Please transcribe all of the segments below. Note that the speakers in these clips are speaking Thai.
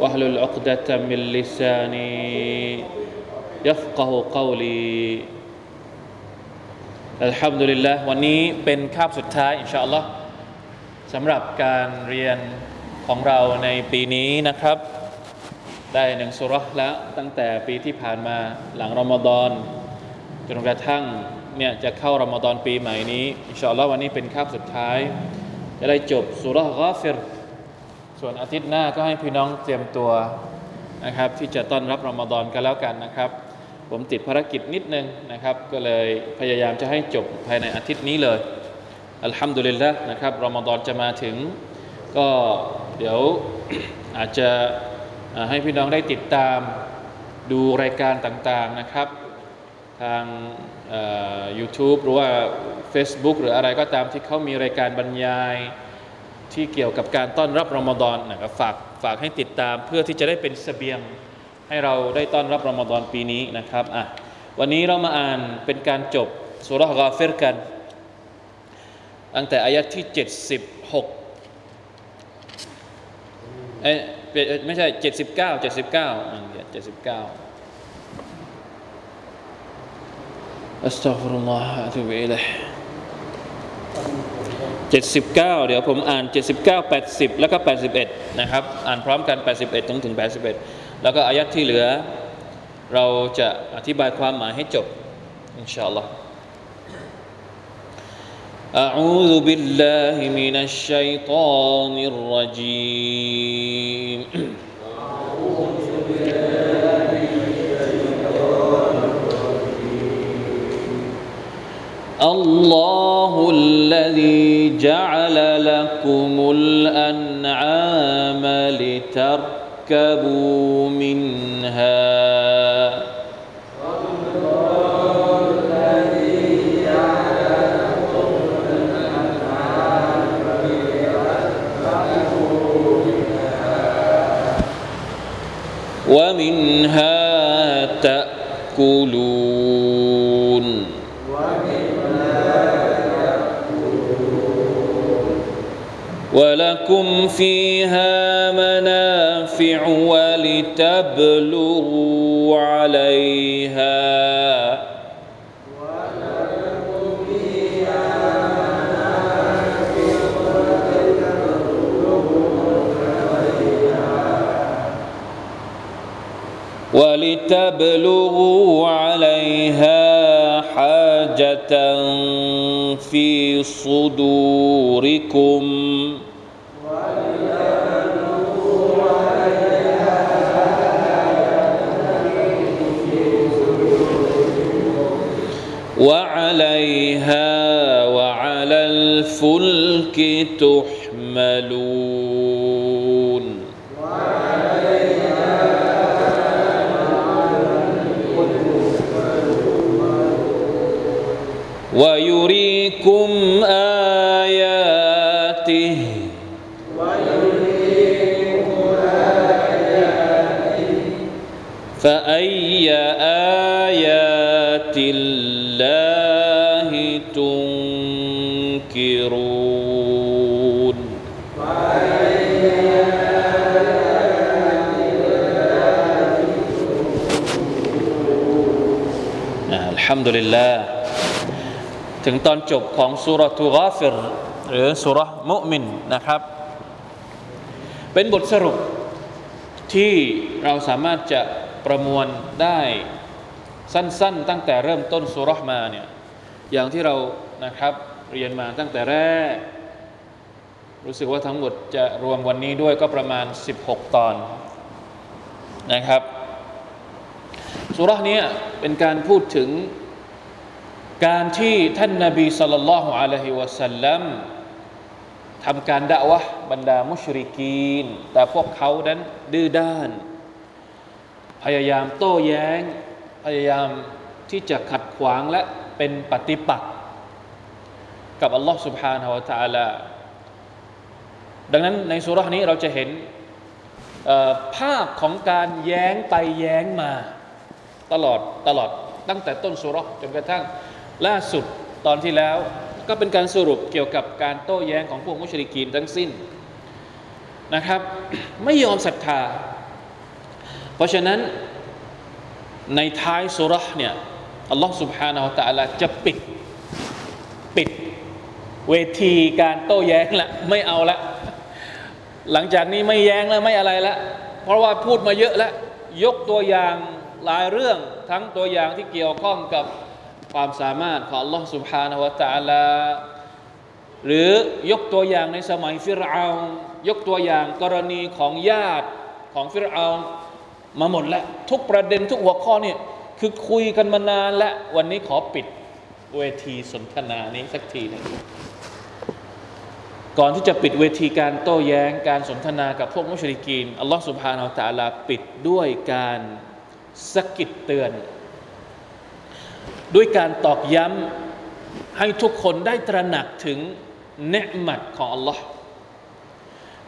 واحلل عقدة من لساني يفقه قولي الحمد لله วันนี้เป็นคาบสุดท้ายอินชาอัลลอฮ์สำหรับการเรียนของเราในปีนี้นะครับ ได้หนึ่งสุรษแล้วตั้งแต่ปีที่ผ่านมาหลังรอมฎอนจนกระทั่งเนี่ยจะเข้ารอมฎอนปีใหม่นี้อินชาอัลลอฮ์วันนี้เป็นคาบสุดท้าย จะได้จบสุรษกอฟิร ส่วนอาทิตย์หน้าก็ให้พี่น้องเตรียมตัวนะครับ ที่จะต้อนรับรอมฎอนกันแล้วกันนะครับ ผมติดภารกิจนิดนึงนะครับ ก็เลยพยายามจะให้จบภายในอาทิตย์นี้เลยอัลฮัมดุลิลละนะครับรอมฎอนจะมาถึง ก็เดี๋ยวอาจจะให้พี่น้องได้ติดตามดูรายการต่างๆนะครับ ทางยูทูบหรือว่า Facebook หรืออะไรก็ตามที่เขามีรายการบรรยาย ที่เกี่ยวกับการต้อนรับรอมฎอนนะครับฝากฝากให้ติดตามเพื่อที่จะได้เป็นสเสบียง ให้เราได้ต้อนรับรอมฎอนปีนี้นะครับอ่ะวันนี้เรามาอ่านเป็นการจบสุรษกาเฟรกัน ตั้งแต่อายะที่ 76เอ้ไม่ใช่ 79 79 79 أستغفر الله وأتوب إليه 79 เดี๋ยวผมอ่าน 79 80 แล้วก็ 81 นะครับ อ่านพร้อมกัน 81 ถึงถึง 81 แล้วก็อายัดที่เหลือ เราจะอธิบายความหมายให้จบ อินชาอัลลอฮ์ أعوذ بالله من الشيطان الرجيم الله الذي جعل لكم الأنعام لتركبوا منها. ومنها تأكلون. ولكم فيها منافع ولتبلغوا عليها. ولتبلغوا عليها حاجة في صدوركم. وعليها وعلى الفلك تحملون. ويريكم آياته. فأي آيات الله تنكرون الحمد لله ถึงตอนจบของสุรทูกาฟิรหรือสุรมุมินนะครับ เป็นบทสรุปที่เราสามารถจะประมวลได้สั้นๆ ตั้งแต่เริ่มต้นสุรมาเนี่ย อย่างที่เรานะครับเรียนมาตั้งแต่แรก รู้สึกว่าทั้งหมดจะรวมวันนี้ด้วยก็ประมาณ 16 ตอนนะครับสุรานี้เป็นการพูดถึงการที่ท่านนาบีสัลลัลลอฮุอะลัยฮิวะสัลลัมทำการด่าวะบรรดามุชริกีน แต่พวกเขานั้นดื้อด้าน พยายามโต้แย้ง พยายามที่จะขัดขวางและ เป็นปฏิปักษ์กับอัลลอฮ์ سبحانه และ تعالى ดังนั้นในสุรานี้เราจะเห็นภาพของการแย้งไปแย้งมาตลอดตลอดตั้งแต่ต้นสุรจนกระทั่งล่าสุดตอนที่แล้วก็เป็นการสรุปเกี่ยวกับการโต้แย้งของพวกมุชริกีนทั้งสิ้นนะครับ ไม่ยอมศรัทธา เพราะฉะนั้นในท้ายสุรเนี่ย อัลลอฮ์ سبحانه และ تعالى จะปิดปิดเวทีการโต้แย้งละไม่เอาละหลังจากนี้ไม่แย้งแล้วไม่อะไรละเพราะว่าพูดมาเยอะแล้วยกตัวอย่างหลายเรื่องทั้งตัวอย่างที่เกี่ยวข้องกับความสามารถของ Allah سبحانه และ تعالى หรือยกตัวอย่างในสมัยฟิรเอายกตัวอย่างกรณีของญาติของฟิรเอามาหมดแล้วทุกประเด็นทุกหัวข้อเนี่ย คือคุยกันมานานและวันนี้ขอปิดเวทีสนทนานี้สักทีนึงก่อนที่จะปิดเวทีการโต้แย้งการสนทนากับพวกมุชริกีนอัลลอฮ์สุบฮานาอัลตะลาปิดด้วยการสกิดเตือน ด้วยการตอกย้ำให้ทุกคนได้ตระหนักถึงเนืหมัดของอัลลอฮ์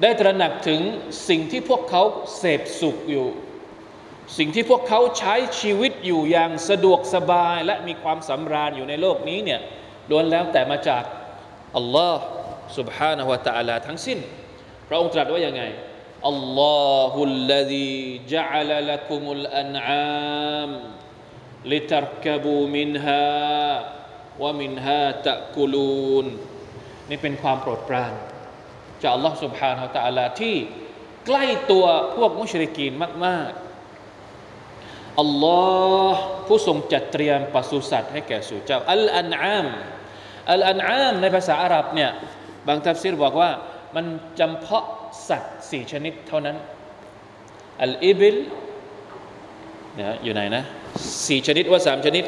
ได้ตระหนักถึงสิ่งที่พวกเขาเสพสุขอยู่ สิ่งที่พวกเขาใช้ชีวิตอยู่อย่างสะดวกสบาย และมีความสำราญอยู่ในโลกนี้เนี่ยล้วนแล้วแต่มาจากอัลลอฮ์ سبحانه และ تعالى ทั้งสิ้นพระองค์ตรัสว่ายังไงอัลลอฮุลลดีจัลลักุมุลอันอาม لتركبوا منها ومنها تأكلون นี่เป็นความโปรดปรานจากอัลลอฮ์ سبحانه และ تعالى ที่ใกล้ตัวพวกมุชริกีนมากๆ อัลลอฮ์ผู้ทรงจัดเตรียมปศุสัตว์ให้แก่สู่เจ้าالأنعام الأنعامในภาษาอาหรับเนี่ยบางทัฟซีรบอกว่ามันจำเพาะสัตว์สี่ชนิดเท่านั้นالإبلเนี่ยอยู่ไหนนะสี่ชนิดว่าสามชนิด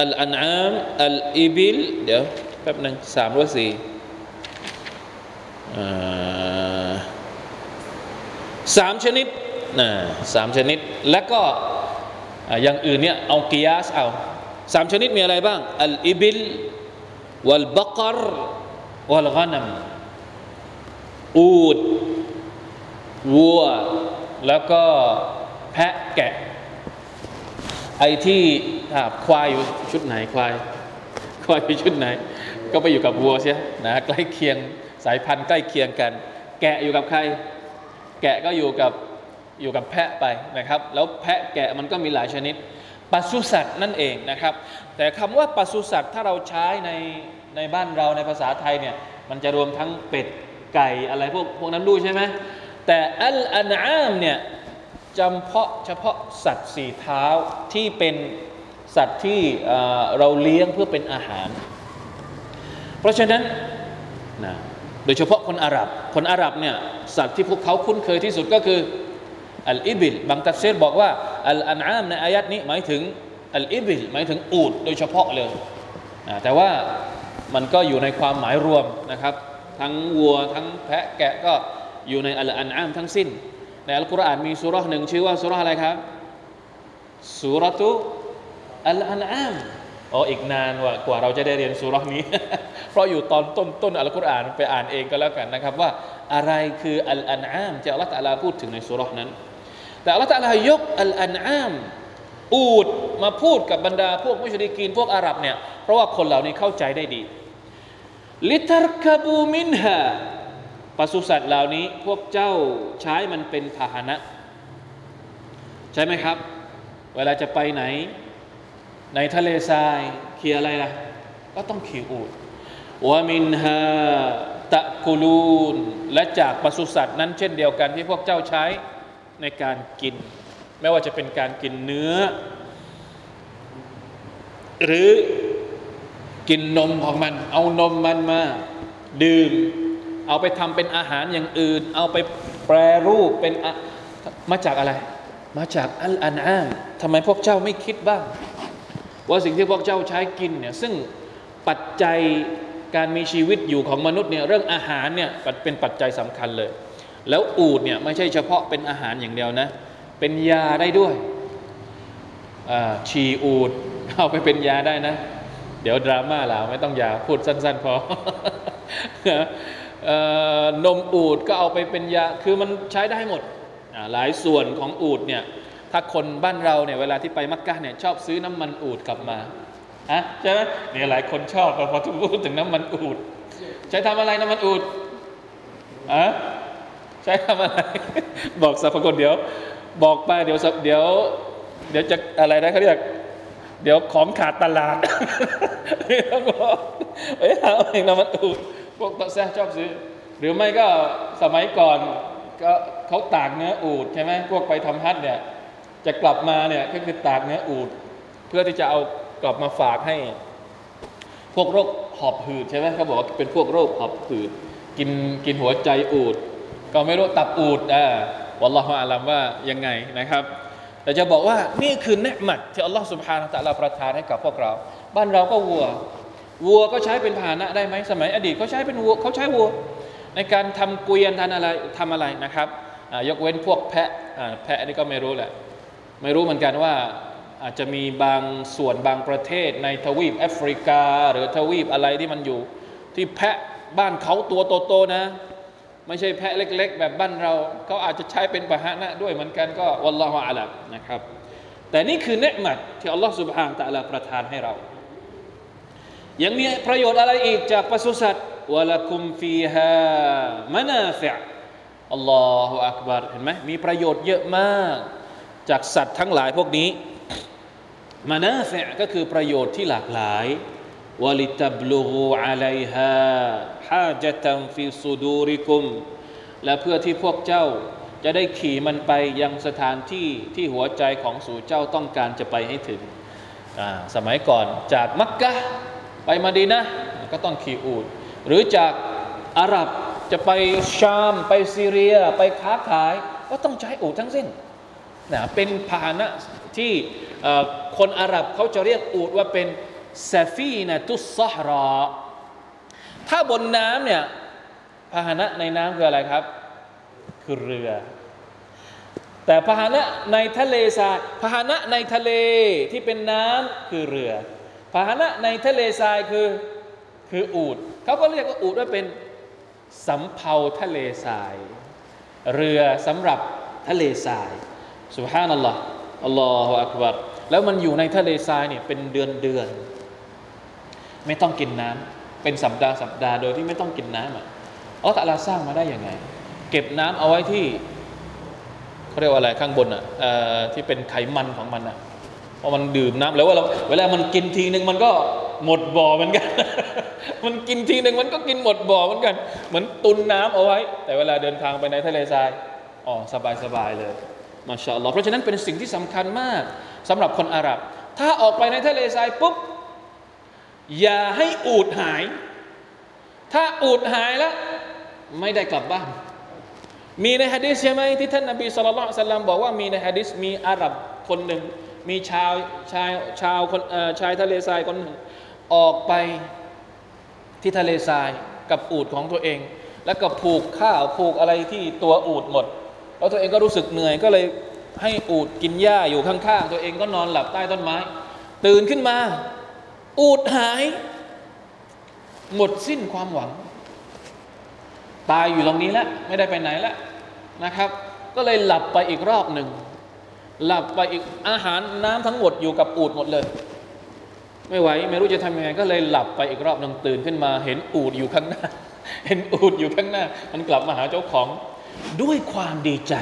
อัลอันอามอัลอิบิลเดี๋ยวแป๊บหนึ่งสามหรือสี่สามชนิด นะสามชนิด แล้วก็อย่างอื่นเนี่ยเอากิยาสเอาสามชนิดมีอะไรบ้างอัลอิบิลวัลบักรวัลกานัมอูดวัว แล้วก็แพะแกะ ไอ้ที่ควายอยู่ชุดไหนควาย ควายอยู่ชุดไหน ก็ไปอยู่กับวัวใช่นะใกล้เคียงสายพันธุ์ใกล้เคียงกัน แกะอยู่กับใคร แกะก็อยู่กับ อยู่กับแพะไปนะครับ แล้วแพะแกะมันก็มีหลายชนิดปศุสัตว์นั่นเองนะครับ แต่คำว่าปศุสัตว์ถ้าเราใช้ในในบ้านเราในภาษาไทยเนี่ยมันจะรวมทั้งเป็ดไก่อะไรพวกพวกนั้นด้วยใช่ไหมแต่อัลอันอามเนี่ยจำเพาะเฉพาะสัตว์สี่เท้าที่เป็นสัตว์ที่เราเลี้ยงเพื่อเป็นอาหาร เพราะฉะนั้นนะโดยเฉพาะคนอาหรับ คนอาหรับเนี่ยสัตว์ที่พวกเขาคุ้นเคยที่สุดก็คือ อัลอิบิลบางตัฟเซรบอกว่าอัลอันอามในอายัดนี้หมายถึงอัลอิบิลหมายถึงอูดโดยเฉพาะเลยแต่ว่ามันก็อยู่ในความหมายรวมนะครับ ทั้งวัวทั้งแพะแกะก็อยู่ในอัลอันอามทั้งสิ้น ในอัลกุรอานมีสุรษหนึ่งชื่อว่าสุรษอะไรครับสุรตุอัลอันอามอ๋ออีกนานว่ากว่าเราจะได้เรียนสุรษนี้ เพราะอยู่ตอนต้นต้นอัลกุรอานไปอ่านเองก็แล้วกันนะครับว่าอะไรคืออัลอันอามที่อัลลอฮฺตะลาพูดถึงในสุรษนั้น แต่อัลลอฮฺตะลายกอัลอันอามอูดมาพูดกับบรรดาพวกมุชริกีนพวกอาหรับเนี่ยเพราะว่าคนเหล่านี้เข้าใจได้ดีลิทารคาบูมินฮาปศุสัตว์เหล่านี้พวกเจ้าใช้มันเป็นพาหนะ ใช่ไหมครับ เวลาจะไปไหน ในทะเลทรายขี่อะไรล่ะ ก็ต้องขี่อูดวามินฮาตะกูลูนและจากปศุสัตว์นั้นเช่นเดียวกันที่พวกเจ้าใช้ ในการกิน ไม่ว่าจะเป็นการกินเนื้อ หรือกินนมของมัน เอานมมันมา ดื่ม เอาไปทำเป็นอาหารอย่างอื่น เอาไปแปรรูปเป็นมาจากอะไร มาจากอัลอันอามทำไมพวกเจ้าไม่คิดบ้าง ว่าสิ่งที่พวกเจ้าใช้กินเนี่ยซึ่งปัจจัยการมีชีวิตอยู่ของมนุษย์เนี่ยเรื่องอาหารเนี่ยเป็นปัจจัยสำคัญเลย แล้วอูดเนี่ยไม่ใช่เฉพาะเป็นอาหารอย่างเดียวนะ เป็นยาได้ด้วยฉี่อูดเอาไปเป็นยาได้นะ เดี๋ยวดราม่าแล้วไม่ต้องยาพูดสั้น ๆ พอนมอูดก็เอาไปเป็นยา คือมันใช้ได้หมด หลายส่วนของอูดเนี่ย ถ้าคนบ้านเราเนี่ยเวลาที่ไปมักกะเนี่ยชอบซื้อน้ำมันอูดกลับมาอะใช่ไหมเนี่ยหลายคนชอบพอพอพูดถึงน้ำมันอูด ใช้ทำอะไรน้ำมันอูดอะ ใช้ทำอะไร บอกสรรพคุณเดี๋ยว บอกไปเดี๋ยวเดี๋ยว เดี๋ยวจะอะไรนะเขาเรียก เดี๋ยวของขาดตลาดต้องบอกเอ้ยเอาเองน้ำมันอูดพวกตะแซ่ชอบซื้อ หรือไม่ก็สมัยก่อนก็เขาตากเนื้ออูดใช่ไหมพวกไปทำฮัทเนี่ย จะกลับมาเนี่ยก็คือตากเนื้ออูด เพื่อที่จะเอากลับมาฝากให้ พวกโรคหอบหืดใช่ไหมเขาบอกว่าเป็นพวกโรคหอบหืดกินกินหัวใจอูด ก็ไม่รู้ตับอูดอ่าวัลลอฮฺอาลัมว่ายังไงนะครับ แต่จะบอกว่านี่คือเนืหมัดที่อัลลอฮฺสุบฮานะตะลาประทานให้กับพวกเรา บ้านเราก็วัว วัวก็ใช้เป็นพาหนะได้ไหมสมัย อดีตเขาใช้เป็นวัวเขาใช้วัว ในการทำเกวียนทำอะไรทำอะไรนะครับยกเว้นพวกแพะแพะนี่ก็ไม่รู้แหละ ไม่รู้เหมือนกันว่าอาจจะมีบางส่วนบางประเทศในทวีปแอฟริกา หรือทวีปอะไรที่มันอยู่ ที่แพะบ้านเขาตัวโตๆนะ ไม่ใช่แพะเล็ก ๆ แบบบ้านเราเขาอาจจะใช้เป็นพาหนะด้วยเหมือนกันก็วัลลอฮฺอาลัมนะครับ แต่นี่คือเนืหมัดที่อัลลอฮฺสุบฮานตะลาประทานให้เรา ยังมีประโยชน์อะไรอีกจากปศุสัตว์วะละคุมฟีฮามะนาฟิออัลลอฮฺอักบารเห็นไหมมีประโยชน์เยอะมาก จากสัตว์ทั้งหลายพวกนี้มานาฟิก็คือประโยชน์ที่หลากหลาย วะลิตับลูกูอะลัยฮาฮาจตัมฟิสุดูริกุมและเพื่อที่พวกเจ้าจะได้ขี่มันไปยังสถานที่ที่หัวใจของสู่เจ้าต้องการจะไปให้ถึง สมัยก่อนจากมักกะไปมาดีนะก็ต้องขี่อูด หรือจากอาหรับจะไปชามไปซีเรีย ไปค้าขายก็ต้องใช้อูดทั้งสิ้นนะเป็นพาหนะที่คนอาหรับเขาจะเรียกอูดว่าเป็น ซาฟีนะตุสซาฮรอถ้าบนน้ำเนี่ยพาหนะในน้ำคืออะไรครับ คือเรือ แต่พาหนะในทะเลทรายพาหนะในทะเลที่เป็นน้ำคือเรือ พาหนะในทะเลทรายคือคืออูดเขาก็เรียกว่าอูดว่าเป็นสำเภาทะเลทราย เรือสำหรับทะเลทรายสุบฮานัลลอฮ์อัลลอฮฺอักบัรแล้วมันอยู่ในทะเลทรายเนี่ยเป็นเดือนเดือน ไม่ต้องกินน้ำเป็นสัปดาห์สัปดาห์โดยที่ไม่ต้องกินน้ำอะอัลลอฮฺตะอาลาสร้างมาได้ยังไง เก็บน้ำเอาไว้ที่เขาเรียกว่าอะไรข้างบนอะออที่เป็นไขมันของมันอะพอมันดื่มน้ำแล้วเวลาเวลามันกินทีหนึ่งมันก็หมดบ่อเหมือนกัน มันกินทีหนึ่งมันก็กินหมดบ่อเหมือนกัน เหมือนตุนน้ำเอาไว้ แต่เวลาเดินทางไปในทะเลทรายอ๋อสบายสบายเลยมาชาอัลลอฮ์เพราะฉะนั้นเป็นสิ่งที่สำคัญมากสำหรับคนอาหรับ ถ้าออกไปในทะเลทรายปุ๊บ อย่าให้อูดหาย ถ้าอูดหายแล้ว ไม่ได้กลับบ้าน มีในฮะดิษใช่ไหมที่ท่านนบีสุลต่านสัลลัมบอกว่ามีในฮะดิษมีอาหรับคนหนึ่ง มีชาวชายชาวคนชายทะเลทรายคนหนึ่ง ออกไปที่ทะเลทรายกับอูดของตัวเอง แล้วก็ผูกข้าวผูกอะไรที่ตัวอูดหมด แล้วตัวเองก็รู้สึกเหนื่อยก็เลยให้อูดกินหญ้าอยู่ข้างๆตัวเองก็นอนหลับใต้ต้นไม้ ตื่นขึ้นมา อูดหาย หมดสิ้นความหวัง ตายอยู่ตรงนี้แล้วไม่ได้ไปไหนแล้วนะครับ ก็เลยหลับไปอีกรอบหนึ่ง หลับไปอีกอาหารน้ำทั้งหมดอยู่กับอูดหมดเลย ไม่ไหวไม่รู้จะทำยังไง ก็เลยหลับไปอีกรอบหนึ่งตื่นขึ้นมา เห็นอูดอยู่ข้างหน้า เห็นอูดอยู่ข้างหน้า มันกลับมาหาเจ้าของด้วยความดีใจ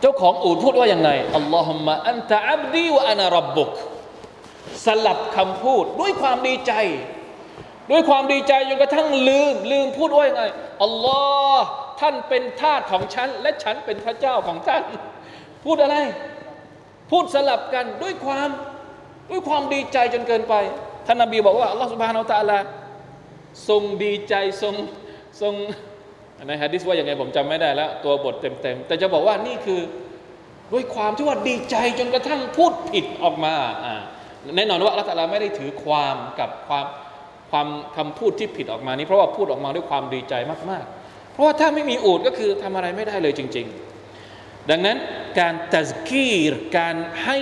เจ้าของอูดพูดว่าอย่างไงอัลลอฮุมะอันตะอับดีวะอานารับบุก สลับคำพูดด้วยความดีใจ ด้วยความดีใจจนกระทั่งลืม ลืมพูดว่ายังไงอัลลอฮ์ท่านเป็นทาสของฉัน และฉันเป็นพระเจ้าของท่าน พูดอะไร พูดสลับกันด้วยความด้วยความดีใจจนเกินไปท่านนบีบอกว่าอัลลอฮ์สุบฮานาอัลตะลาทรงดีใจทรงทรงในฮะดิษว่าอย่างไงผมจำไม่ได้แล้ว ตัวบทเต็มๆ แต่จะบอกว่านี่คือด้วยความที่ว่าดีใจจนกระทั่งพูดผิดออกมาอ่า แน่นอนว่าอัลลอฮ์ตาลาไม่ได้ถือความกับความความคำพูดที่ผิดออกมานี้เพราะว่าพูดออกมาด้วยความดีใจมาก ๆ เพราะว่าถ้าไม่มีอูดก็คือทำอะไรไม่ได้เลยจริง ๆ ดังนั้นการตัสกีรการให้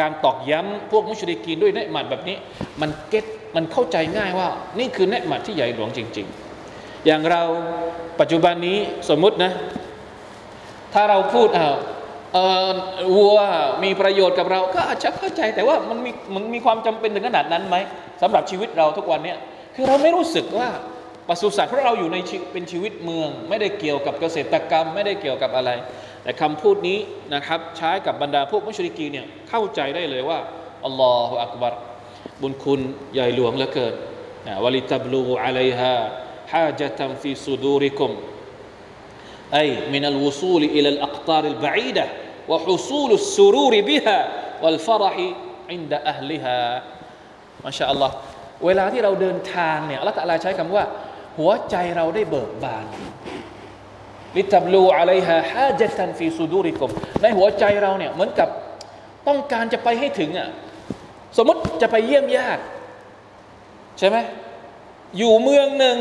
การตอกย้ำพวกมุชริกีนด้วยเนืหมัดแบบนี้ มันเก็ตมันเข้าใจง่ายว่า นี่คือเนืหมัดที่ใหญ่หลวงจริง ๆ อย่างเราปัจจุบันนี้สมมุตินะ ถ้าเราพูดเอา ววัวมีประโยชน์กับเรา ก็อาจจะเข้าใจแต่ว่ามันมีมันมีความจำเป็นถึงขนาดนั้นไหมสำหรับชีวิตเราทุกวันนี้คือเราไม่รู้สึกว่าปศุสัตว์เพราะเราอยู่ในเป็นชีวิตเมือง ไม่ได้เกี่ยวกับเกษตรกรรม ไม่ได้เกี่ยวกับอะไร แต่คำพูดนี้นะครับใช้กับบรรดาพวกมุชริกีเนี่ยเข้าใจได้เลยว่าอัลลอฮฺอักบัรบุญคุณใหญ่หลวงเหลือเกินวลิตับลูอะลัยฮะฮาจตัมฟีสุดูริคุม أي من الوصول إلى الأقطار البعيدة وحصول السرور بها والفرح عند أهلها ما شاء الله เวลาที่เราเดินทางเนี่ยอัลลอฮฺตะลาใช้คำว่า หัวใจเราได้เบิกบานลิตับลูอะไรฮะฮะเจตันฟีซูดูริกมในหัวใจเราเนี่ยเหมือนกับต้องการจะไปให้ถึงอ่ะสมมติจะไปเยี่ยมญาติใช่ไหมอยู่เมืองหนึ่ง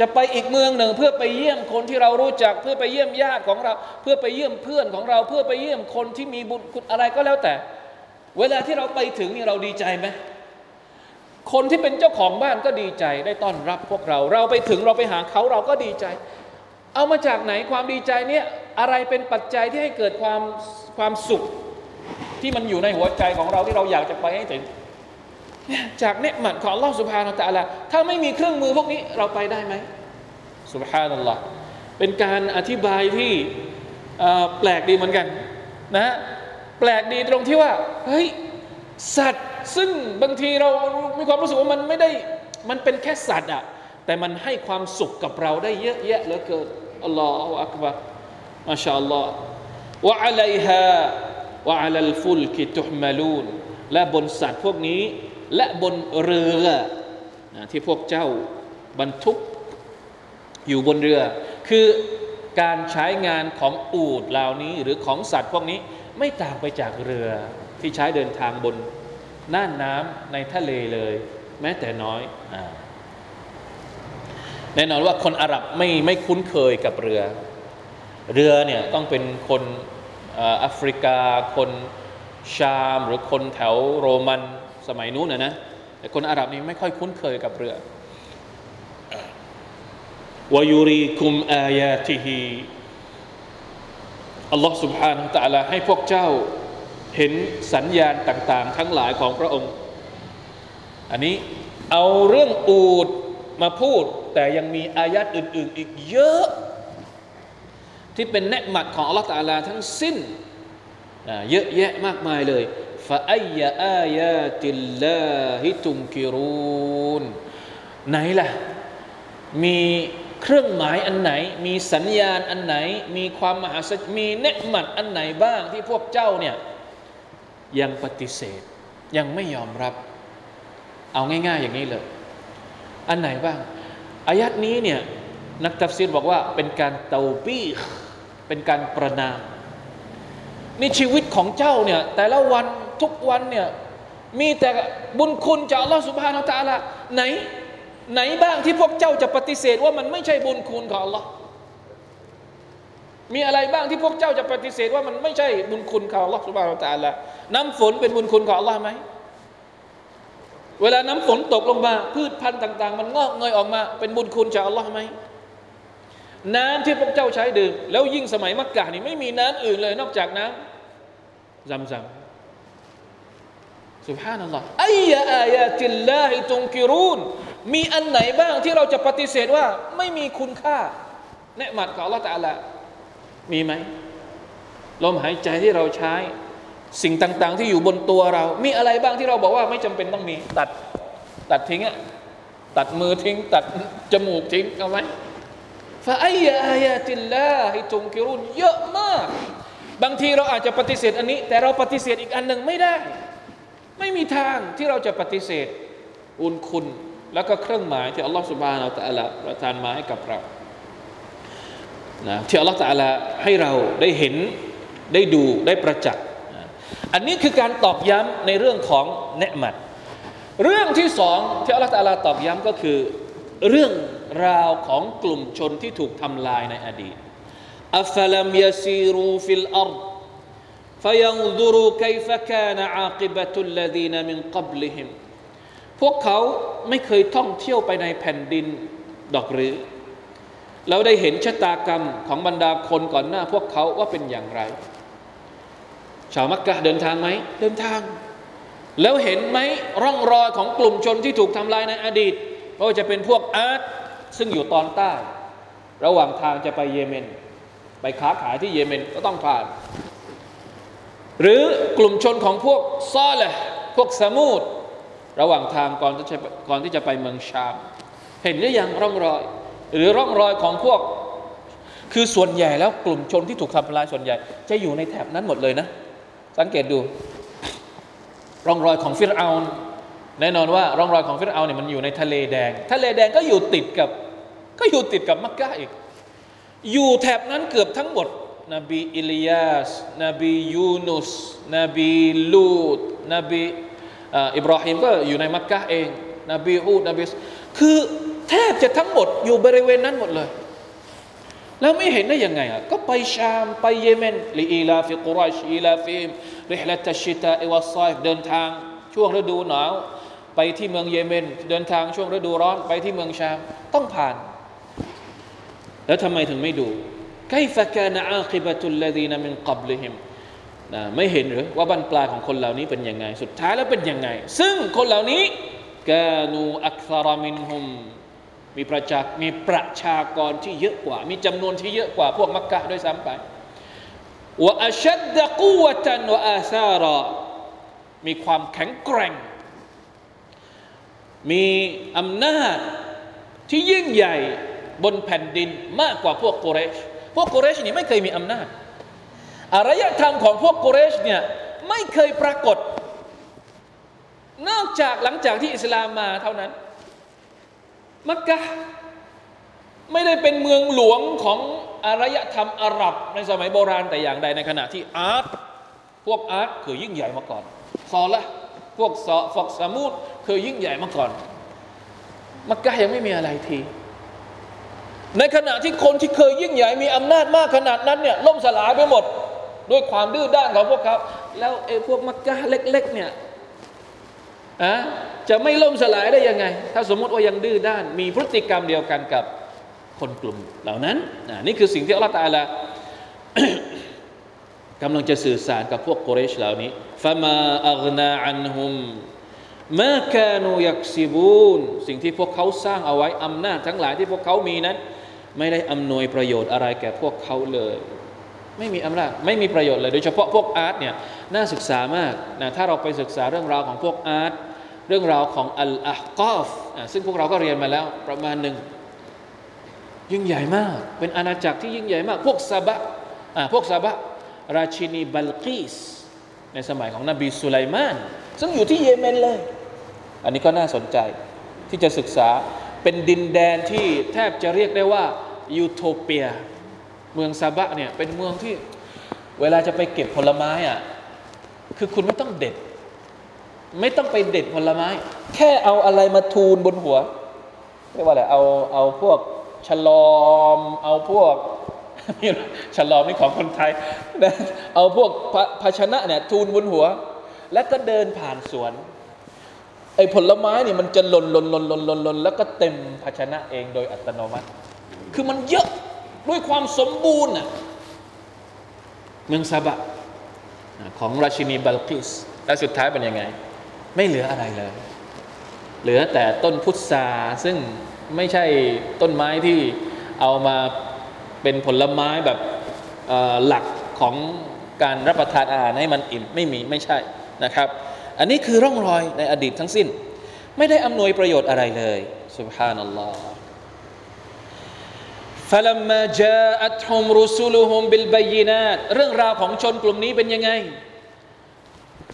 จะไปอีกเมืองหนึ่งเพื่อไปเยี่ยมคนที่เรารู้จัก เพื่อไปเยี่ยมญาติของเรา เพื่อไปเยี่ยมเพื่อนของเรา เพื่อไปเยี่ยมคนที่มีบุญคุณอะไรก็แล้วแต่ เวลาที่เราไปถึงนี่เราดีใจไหมคนที่เป็นเจ้าของบ้านก็ดีใจได้ต้อนรับพวกเรา เราไปถึงเราไปหาเขาเราก็ดีใจ เอามาจากไหนความดีใจเนี่ยอะไรเป็นปัจจัยที่ให้เกิดความความสุข ที่มันอยู่ในหัวใจของเราที่เราอยากจะไปให้ถึง จากเนืหมัดของลอสุภาอัลตะละถ้าไม่มีเครื่องมือพวกนี้เราไปได้ไหมสุภานัลลอเป็นการอธิบายที่แปลกดีเหมือนกันนะแปลกดีตรงที่ว่าเฮ้ยสัตว์ซึ่งบางทีเรามีความรู้สึกว่ามันไม่ได้มันเป็นแค่สัตว์อะแต่มันให้ความสุขกับเราได้เยอะแยะเหลือเกินอัลลอฮฺอักบารมาชาอัลลอฮ์วะอะลัยฮะวะอะลัลฟุลกิตุฮมาลูนและบนสัตว์พวกนี้ และบนเรือนะที่พวกเจ้าบรรทุกอยู่บนเรือ คือการใช้งานของอูดเหล่านี้หรือของสัตว์พวกนี้ไม่ต่างไปจากเรือที่ใช้เดินทางบนน่านน้ำในทะเลเลย แม้แต่น้อยอแน่นอนว่าคนอาหรับไม่ไม่คุ้นเคยกับเรือ เรือเนี่ยต้องเป็นคนแอฟริกา คนชาม หรือคนแถวโรมัน สมัยนู้นนะนะแต่คนอาหรับนี่ไม่ค่อยคุ้นเคยกับเรือวายุรีคุมอายาติฮีอัลลอฮ์ سبحانه และ تعالى ให้พวกเจ้าเห็นสัญญาณต่าง ๆ ทั้งหลายของพระองค์ อันนี้เอาเรื่องอูดมาพูด แต่ยังมีอายัดอื่น ๆ อีกเยอะ ที่เป็นเนืหมัดของอัลลอฮฺตาลาทั้งสิ้นเยอะแยะมากมายเลย ฟาอัยอายาติลลาฮิตุมกิรูนไหนล่ะ มีเครื่องหมายอันไหน มีสัญญาณอันไหน มีความมหาศจมีเนืหมัดอันไหนบ้างที่พวกเจ้าเนี่ยยังปฏิเสธ ยังไม่ยอมรับ เอาง่าย ๆ อย่างนี้เลย อันไหนบ้าง อายัดนี้เนี่ยนักตัฟซีรบอกว่าเป็นการเตาปี้เป็นการประนามนี่ชีวิตของเจ้าเนี่ยแต่ละวัน ทุกวันเนี่ยมีแต่บุญคุณจากอัลลอฮฺสุบฮานาอัลลอฮฺไหน ไหนบ้างที่พวกเจ้าจะปฏิเสธว่ามันไม่ใช่บุญคุณของอัลลอฮ์มีอะไรบ้างที่พวกเจ้าจะปฏิเสธว่ามันไม่ใช่บุญคุณของอัลลอฮฺสุบฮานาอัลลอฮฺน้ำฝนเป็นบุญคุณของอัลลอฮ์ไหมเวลาน้ำฝนตกลงมา พืชพันธุ์ต่าง ๆ มันงอกเงยออกมา เป็นบุญคุณจากอัลลอฮ์ไหมน้ำที่พวกเจ้าใช้ดื่ม แล้วยิ่งสมัยมักกะนี่ไม่มีน้ำอื่นเลยนอกจากน้ซัมซัม سبحان الله أي آيات الله تنكرونมีอันไหนบ้างที่เราจะปฏิเสธว่า ไม่มีคุณค่าเนี๊ยะมัตของอัลลอฮ์ تعالىมีไหมลมหายใจที่เราใช้ สิ่งต่าง ๆ ที่อยู่บนตัวเรา มีอะไรบ้างที่เราบอกว่าไม่จำเป็นต้องมี ตัดตัดทิ้งอะตัดมือทิ้ง ตัดจมูกทิ้งเอาไหมفأي آيات الله تنكرونเยอะมาก บางทีเราอาจจะปฏิเสธอันนี้ แต่เราปฏิเสธอีกอันหนึ่งไม่ได้ ไม่มีทางที่เราจะปฏิเสธอุณคุณ แล้วก็เครื่องหมายที่อัลลอฮฺสุบานอัลตะละประทานมาให้กับเรานะที่อัลลอฮฺตะละให้เราได้เห็นได้ดูได้ประจักษ์อันนี้คือการตอกย้ำในเรื่องของเนืหมัดเรื่องที่สองที่อัลลอฮฺตะลาตอกย้ำก็คือ เรื่องราวของกลุ่มชนที่ถูกทำลายในอดีตอัฟลัมยาซีรูฟิลอัร فينظروا كيف كان عاقبة الذين من قبلهم พวกเขาไม่เคยท่องเที่ยวไปในแผ่นดินดอกหรือเราได้เห็นชะตากรรมของบรรดาคนก่อนหน้า พวกเขาว่าเป็นอย่างไร ชาวมักกะเดินทางไหมเดินทาง แล้วเห็นไหมร่องรอยของกลุ่มชนที่ถูกทำลายในอดีตไม่ว่าจะเป็นพวกอาร์ตซึ่งอยู่ตอนใต้ ระหว่างทางจะไปเยเมน ไปค้าขายที่เยเมนก็ต้องผ่าน หรือกลุ่มชนของพวกซอลพวกสมูดระหว่างทางก่อนที่จะก่อนที่จะไปเมืองชาม เห็นหรือยังร่องรอย หรือร่องรอยของพวก คือส่วนใหญ่แล้วกลุ่มชนที่ถูกทำลายส่วนใหญ่ จะอยู่ในแถบนั้นหมดเลยนะ สังเกตดู ร่องรอยของฟิรเอาแน่นอนว่า ร่องรอยของฟิรเอาน์เนี่ยมันอยู่ในทะเลแดง ทะเลแดงก็อยู่ติดกับ ก็อยู่ติดกับมักกะอีก อยู่แถบนั้นเกือบทั้งหมด นบีอิลียาสนบียูนุสนบีลูฏนบีอิบราฮิมก็อยู่ในมักกะเอง นบีฮูดนบีคือแทบจะทั้งหมดอยู่บริเวณนั้นหมดเลย แล้วไม่เห็นได้ยังไงอะก็ไปชามไปเยเมนلإيلاف قريش إيلافهمริฮลัตชิตาอวัสไซฟเดินทางช่วงฤดูหนาว ไปที่เมืองเยเมน เดินทางช่วงฤดูร้อนไปที่เมืองชามต้องผ่าน แล้วทำไมถึงไม่ดู ไกฟะกานะอาคิบะตุลลดีนมินกับลิฮิมนะไม่เห็นหรือว่าบรรปลาของคนเหล่านี้เป็นยังไง สุดท้ายแล้วเป็นยังไง ซึ่งคนเหล่านี้กานูอักซารมินหุมมีประชามีประชากรที่เยอะกว่า มีจำนวนที่เยอะกว่า พวกมักกะด้วยซ้ำไปว่าอัชัดกูวตันวอาซารมีความแข็งแกร่ง มีอำนาจที่ยิ่งใหญ่บนแผ่นดินมากกว่าพวกกุเรช พวกกุเรชนี่ไม่เคยมีอำนาจอารยธรรมของพวกกุเรชเนี่ยไม่เคยปรากฏ นอกจากหลังจากที่อิสลามมาเท่านั้น มักกะไม่ได้เป็นเมืองหลวงของอารยธรรมอาหรับในสมัยโบราณแต่อย่างใดในขณะที่อาร์ตพวกอาร์ตเคยยิ่งใหญ่มาก่อนซอละพวกซอฟอกสามูดเคยยิ่งใหญ่มาก่อน มักกะยังไม่มีอะไรที ในขณะที่คนที่เคยยิ่งใหญ่มีอำนาจมากขนาดนั้นเนี่ยล่มสลายไปหมด ด้วยความดื้อด้านของพวกเขาแล้วไอ้พวกมักกะเล็ก ๆ เนี่ยอะจะไม่ล่มสลายได้ยังไง ถ้าสมมติว่ายังดื้อด้าน มีพฤติกรรมเดียวกันกับคนกลุ่มเหล่านั้นนี่คือสิ่งที่อัลลอฮฺตาลากำลังจะสื่อสารกับพวกโกเรชเหล่านี้ฟามาอักนาอันฮุมมาคานูยักซิบูนสิ่งที่พวกเขาสร้างเอาไว้อำนาจทั้งหลายที่พวกเขามีนั้น ไม่ได้อำนวยประโยชน์อะไรแก่พวกเขาเลย ไม่มีอำนาจไม่มีประโยชน์เลย โดยเฉพาะพวกอาร์ตเนี่ยน่าศึกษามากนะถ้าเราไปศึกษาเรื่องราวของพวกอาร์ตเรื่องราวของอัลอาฮกอฟซึ่งพวกเราก็เรียนมาแล้วประมาณหนึ่งยิ่งใหญ่มาก เป็นอาณาจักรที่ยิ่งใหญ่มาก พวกซาบะพวกซาบะราชินีบัลกีสในสมัยของนบีสุไลมาน ซึ่งอยู่ที่เยเมนเลย อันนี้ก็น่าสนใจที่จะศึกษา เป็นดินแดนที่แทบจะเรียกได้ว่ายูโทเปีย เมืองซาบะเนี่ยเป็นเมืองที่เวลาจะไปเก็บผลไม้อะคือคุณไม่ต้องเด็ด ไม่ต้องไปเด็ดผลไม้ แค่เอาอะไรมาทูลบนหัวเรียกว่าอะไรเอาเอาพวกฉลอม เอาพวกฉลอมนี่ของคนไทยนะเอาพวกภาชนะเนี่ยทูลบนหัว แล้วก็เดินผ่านสวน ไอ้ผลไม้นี่มันจะหล่นหล่นหล่นหล่นหล่นหล่นแล้วก็เต็มภาชนะเองโดยอัตโนมัติ คือมันเยอะด้วยความสมบูรณ์น่ะเมืองซาบะของราชินีบัลกิสและสุดท้ายเป็นยังไง ไม่เหลืออะไรเลย เหลือแต่ต้นพุทราซึ่งไม่ใช่ต้นไม้ที่เอามาเป็นผลไม้แบบหลักของการรับประทานอาหารให้มันอิ่มไม่มีไม่ใช่นะครับ อันนี้คือร่องรอยในอดีตทั้งสิ้น ไม่ได้อำนวยประโยชน์อะไรเลยสุบฮานัลลอฮ์ فلما جاءتهم رسلهم بالبينات เรื่องราวของชนกลุ่มนี้เป็นยังไง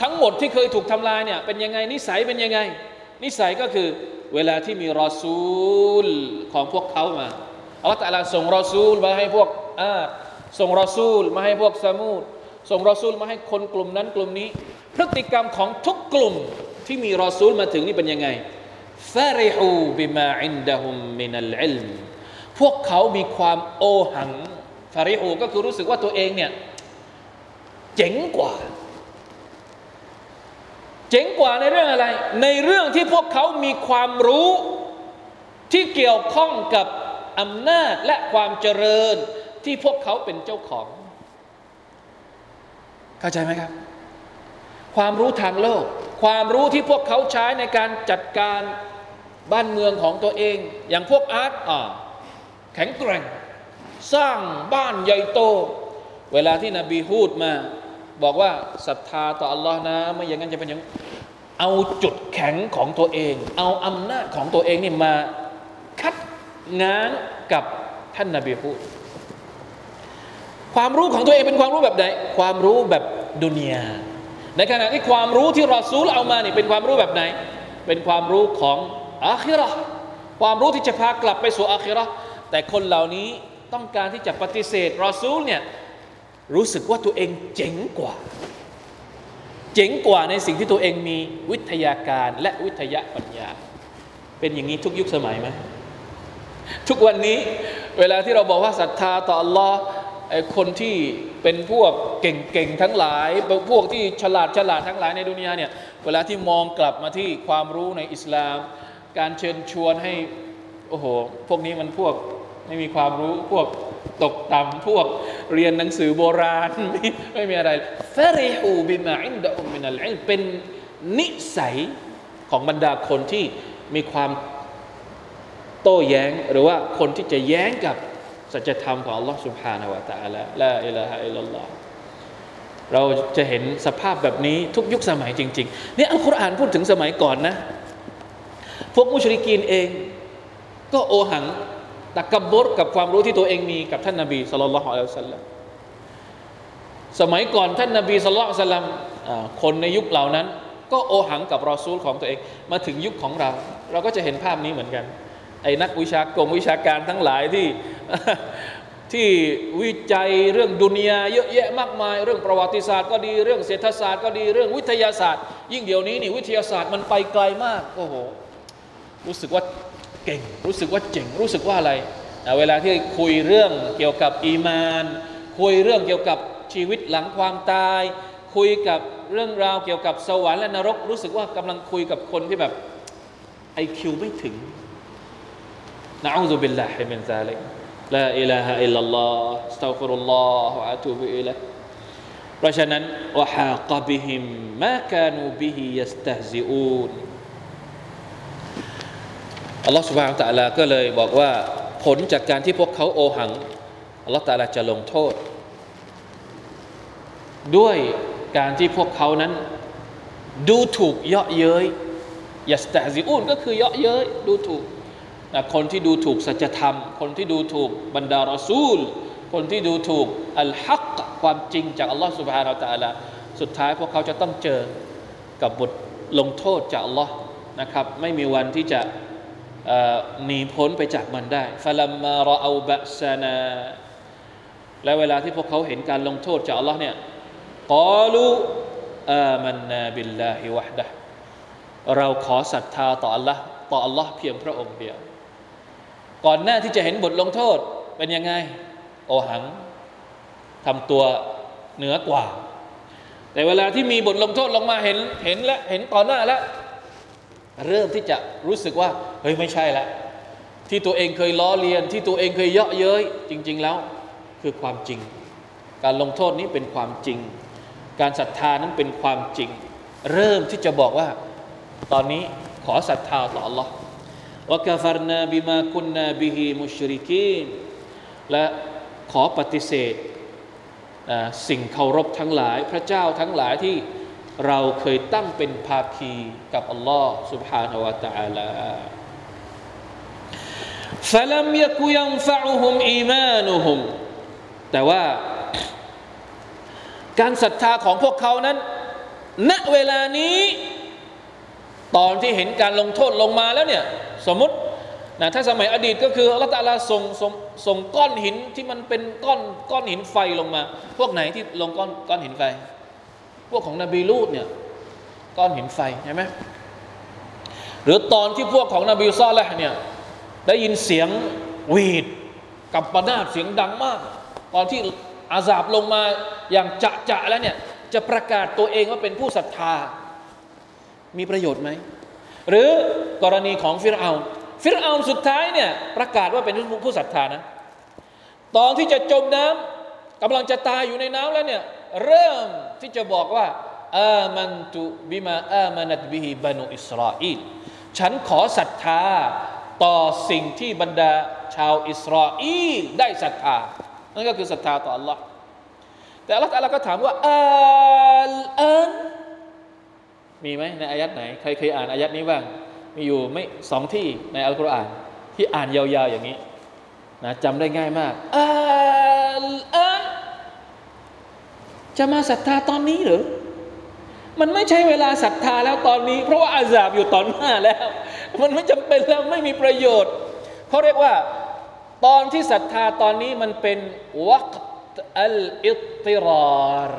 ทั้งหมดที่เคยถูกทำลายเนี่ยเป็นยังไง นิสัยเป็นยังไง นิสัยก็คือเวลาที่มีรอซูลของพวกเขามาอัลลอฮฺตะลาส่งรอซูลมาให้พวกอาส่งรอซูลมาให้พวกสมูดส่งรอซูลมาให้คนกลุ่มนั้นกลุ่มนี้ พฤติกรรมของทุกกลุ่มที่มีรอซูลมาถึงนี่เป็นยังไงฟาริฮูบิมาอินดะฮุมมินัลอิลมพวกเขามีความโอหังฟาริฮูก็คือรู้สึกว่าตัวเองเนี่ยเจ๋งกว่า เจ๋งกว่าในเรื่องอะไร ในเรื่องที่พวกเขามีความรู้ที่เกี่ยวข้องกับอำนาจและความเจริญที่พวกเขาเป็นเจ้าของ เข้าใจไหมครับ ความรู้ทางโลก ความรู้ที่พวกเขาใช้ในการจัดการบ้านเมืองของตัวเอง อย่างพวกอาร์ตอ่าแข็งแกร่ง สร้างบ้านใหญ่โต เวลาที่นบีฮูดมา บอกว่าศรัทธาต่ออัลลอฮ์นะไม่อย่างนั้นจะเป็นอย่างเอาจุดแข็งของตัวเอง เอาอำนาจของตัวเองนี่มาคัดง้างกับท่านนาบีฮูด ความรู้ของตัวเองเป็นความรู้แบบไหน ความรู้แบบดุนยา ในขณะที่ความรู้ที่รอซูลเอามานี่เป็นความรู้แบบไหน เป็นความรู้ของอาคิรอความรู้ที่จะพากลับไปสู่อาคิรอแต่คนเหล่านี้ต้องการที่จะปฏิเสธรอซูลเนี่ยรู้สึกว่าตัวเองเจ๋งกว่า เจ๋งกว่าในสิ่งที่ตัวเองมีวิทยาการและวิทยาปัญญา เป็นอย่างนี้ทุกยุคสมัยไหมทุกวันนี้เวลาที่เราบอกว่าศรัทธาต่อ Allah คนที่เป็นพวกเก่งๆทั้งหลาย พวกที่ฉลาดฉลาดทั้งหลายในดุนยาเนี่ยเวลาที่มองกลับมาที่ความรู้ในอิสลาม การเชิญชวนให้โอ้โหพวกนี้มันพวกไม่มีความรู้พวกตกต่ำพวกเรียนหนังสือโบราณไม่ไม่มีอะไรفرحوا بما عندهم من العلمเป็นนิสัยของบรรดาคนที่มีความโต้แย้ง หรือว่าคนที่จะแย้งกับ สัจธรรมของ Allah سبحانه และ تعالى ละอิลาฮะอิลลัลลอฮ์เราจะเห็นสภาพแบบนี้ทุกยุคสมัยจริงๆนี่อัลกุรอานพูดถึงสมัยก่อนนะ พวกมุชริกีนเอง ก็โอหังตักกบบรกับความรู้ที่ตัวเองมีกับท่านนาบีสุลต่านละฮ์อัลลอฮ์สัลลัมสมัยก่อนท่านนาบีสุลต่านสัลลัมคนในยุคเหล่านั้น ก็โอหังกับรอซูลของตัวเอง มาถึงยุคของเรา เราก็จะเห็นภาพนี้เหมือนกัน ไอ้นักวิชากรมวิชาการทั้งหลายที่ที่วิจัยเรื่องดุนยาเยอะแยะมากมาย เรื่องประวัติศาสตร์ก็ดีเรื่องเศรษฐศาสตร์ก็ดีเรื่องวิทยาศาสตร์ ยิ่งเดี๋ยวนี้นี่วิทยาศาสตร์มันไปไกลมากโอ้โหรู้สึกว่าเก่ง รู้สึกว่าเจ๋งรู้สึกว่าอะไร เวลาที่คุยเรื่องเกี่ยวกับอีมาน คุยเรื่องเกี่ยวกับชีวิตหลังความตาย คุยกับเรื่องราวเกี่ยวกับสวรรค์และนรก รู้สึกว่ากำลังคุยกับคนที่แบบไอคิวไม่ถึง نعوذ بالله من ذلك لا إله إلا الله أستغفر الله وأتوب إليهเพราะฉะนั้นوحاق بهم ما كانوا به يستهزئونอัลลอฮ์สุบฮานตะลาก็เลยบอกว่า ผลจากการที่พวกเขาโอหังอัลลอฮ์ตะลาจะลงโทษ ด้วยการที่พวกเขานั้น ดูถูกเยาะเย้ยยัสตะซิอูนก็คือเยาะเย้ยดูถูก คนที่ดูถูกสัจธรรม คนที่ดูถูกบรรดารอซูล คนที่ดูถูกอัลฮักความจริงจากอัลลอฮ์สุบฮานาอัลลอฮ์สุดท้ายพวกเขาจะต้องเจอกับบทลงโทษจากอัลลอฮ์นะครับไม่มีวันที่จะหนีพ้นไปจากมันได้ฟลัมมารอเอาบะซานาและเวลาที่พวกเขาเห็นการลงโทษจากอัลลอฮ์เนี่ยกอลูอามันนาบิลลาฮิวะดะเราขอศรัทธาต่ออัลลอฮ์ต่ออัลลอฮ์เพียงพระองค์เดียว ก่อนหน้าที่จะเห็นบทลงโทษเป็นยังไง โอหังทำตัวเหนือกว่า แต่เวลาที่มีบทลงโทษลงมาเห็นเห็นและเห็นก่อนหน้าแล้วเริ่มที่จะรู้สึกว่าเฮ้ยไม่ใช่ละที่ตัวเองเคยล้อเลียน ที่ตัวเองเคยเยาะเย้ยจริง ๆแล้วคือความจริง การลงโทษนี้เป็นความจริง การศรัทธานั้นเป็นความจริง เริ่มที่จะบอกว่า ตอนนี้ขอศรัทธาต่อ Allah วกฟารนาบิมาคุนนาบิฮิมุชริกีนและขอปฏิเสธสิ่งเคารพทั้งหลาย พระเจ้าทั้งหลายที่เราเคยตั้งเป็นภาคีกับอัลลอฮ์ سبحانه และ تعالى فلم يك ينفعهم إيمانهم แต่ว่า การศรัทธาของพวกเขานั้น ณเวลานี้ ตอนที่เห็นการลงโทษลงมาแล้วเนี่ย สมมตินะถ้าสมัยอดีตก็คืออัลลอฮฺตาลาส่งส่งส่งก้อนหินที่มันเป็นก้อนก้อนหินไฟลงมา พวกไหนที่ลงก้อนก้อนหินไฟ พวกของนบีลูดเนี่ยก้อนหินไฟใช่ไหมหรือตอนที่พวกของนบีซอลแหละเนี่ยได้ยินเสียงวีดกับปนาดเสียงดังมาก ตอนที่อาซาบลงมาอย่างจะจะแล้วเนี่ยจะประกาศตัวเองว่าเป็นผู้ศรัทธา มีประโยชน์ไหม หรือกรณีของฟิรเอาฟิรเอาสุดท้ายเนี่ยประกาศว่าเป็นผู้ศรัทธานะ ตอนที่จะจมน้ำกำลังจะตายอยู่ในน้ำแล้วเนี่ยเริ่มที่จะบอกว่าอามันตุบิมาอามานัตบิฮิบานุอิสราอีลฉันขอศรัทธาต่อสิ่งที่บรรดาชาวอิสราอีลได้ศรัทธา นั่นก็คือศรัทธาต่อ Allah แต่ Allah แต่ละก็ถามว่าอัลอัน มีไหมในอายัดไหน ใครเคยอ่านอายัดนี้บ้าง มีอยู่ไม่สองที่ในอัลกุรอาน ที่อ่านยาวๆอย่างนี้นะจำได้ง่ายมากอัลอันจะมาศรัทธาตอนนี้หรือมันไม่ใช่เวลาศรัทธาแล้วตอนนี้ เพราะว่าอาซาบอยู่ตอนหน้าแล้ว มันไม่จำเป็นแล้วไม่มีประโยชน์เขาเรียกว่าตอนที่ศรัทธาตอนนี้มันเป็นวักอัลอิติราร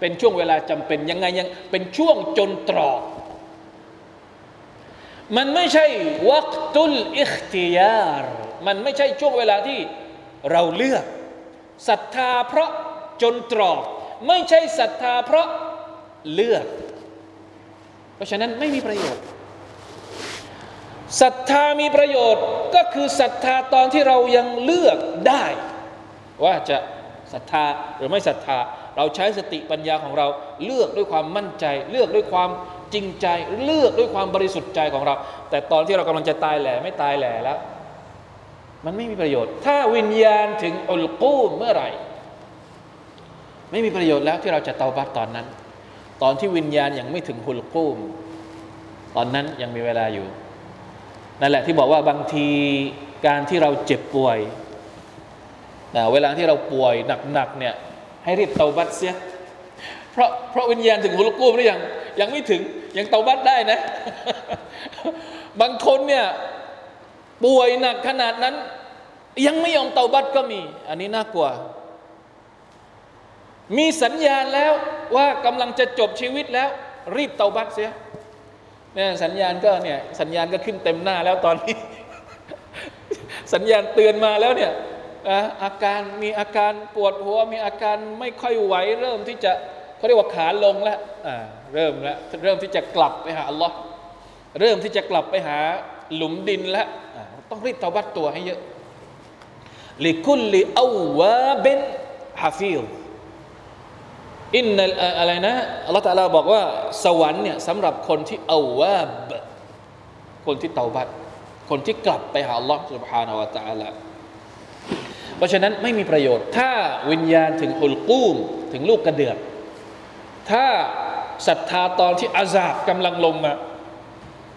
เป็นช่วงเวลาจำเป็นยังไงยังเป็นช่วงจนตรอก มันไม่ใช่วักตุลอิคติยารมันไม่ใช่ช่วงเวลาที่เราเลือกศรัทธาเพราะจนตรอก ไม่ใช่ศรัทธาเพราะเลือก เพราะฉะนั้นไม่มีประโยชน์ศรัทธามีประโยชน์ก็คือศรัทธาตอนที่เรายังเลือกได้ ว่าจะศรัทธาหรือไม่ศรัทธา เราใช้สติปัญญาของเราเลือกด้วยความมั่นใจ เลือกด้วยความจริงใจ เลือกด้วยความบริสุทธิ์ใจของเรา แต่ตอนที่เรากำลังจะตายแหล่ไม่ตายแหล่แล้ว มันไม่มีประโยชน์ ถ้าวิญญาณถึงอุลกูมเมื่อไหร่ ไม่มีประโยชน์แล้วที่เราจะเตาบัตตอนนั้น ตอนที่วิญญาณยังไม่ถึงหุลกูมตอนนั้นยังมีเวลาอยู่นั่นแหละที่บอกว่าบางทีการที่เราเจ็บป่วยนะเวลาที่เราป่วยหนักๆเนี่ย ให้รีบเตาบัตเสียเพราะเพราะวิญญาณถึงหุลกูมหรือยังยังไม่ถึงยังเตาบัตได้นะ บางคนเนี่ยป่วยหนักขนาดนั้น ยังไม่ยอมเตาบัตก็มี อันนี้น่ากลัว มีสัญญาณแล้วว่ากำลังจะจบชีวิตแล้ว รีบเตาบัตเสียเนี่ยสัญญาณก็เนี่ยสัญญาณก็ขึ้นเต็มหน้าแล้วตอนนี้ สัญญาณเตือนมาแล้วเนี่ย อาการมีอาการปวดหัวมีอาการไม่ค่อยไหวเริ่มที่จะเขาเรียกว่าขาลงแล้วเริ่มแล้วเริ่มที่จะกลับไปหาอัลลอฮ์เริ่มที่จะกลับไปหาหลุมดินแล้วต้องรีบเตาบัตตัวให้เยอะลิคุลลิอาวาเบนฮาฟิลอินนัลอะไรนะอัลลอฮฺตะลาบอกว่า สวรรค์เนี่ยสำหรับคนที่อาวาบคนที่เตาบัตคนที่กลับไปหาอัลลอฮฺ سبحانه และ تعالى เพราะฉะนั้นไม่มีประโยชน์ ถ้าวิญญาณถึงอุลกูมถึงลูกกระเดือกถ้าศรัทธาตอนที่عذابกำลังลงมา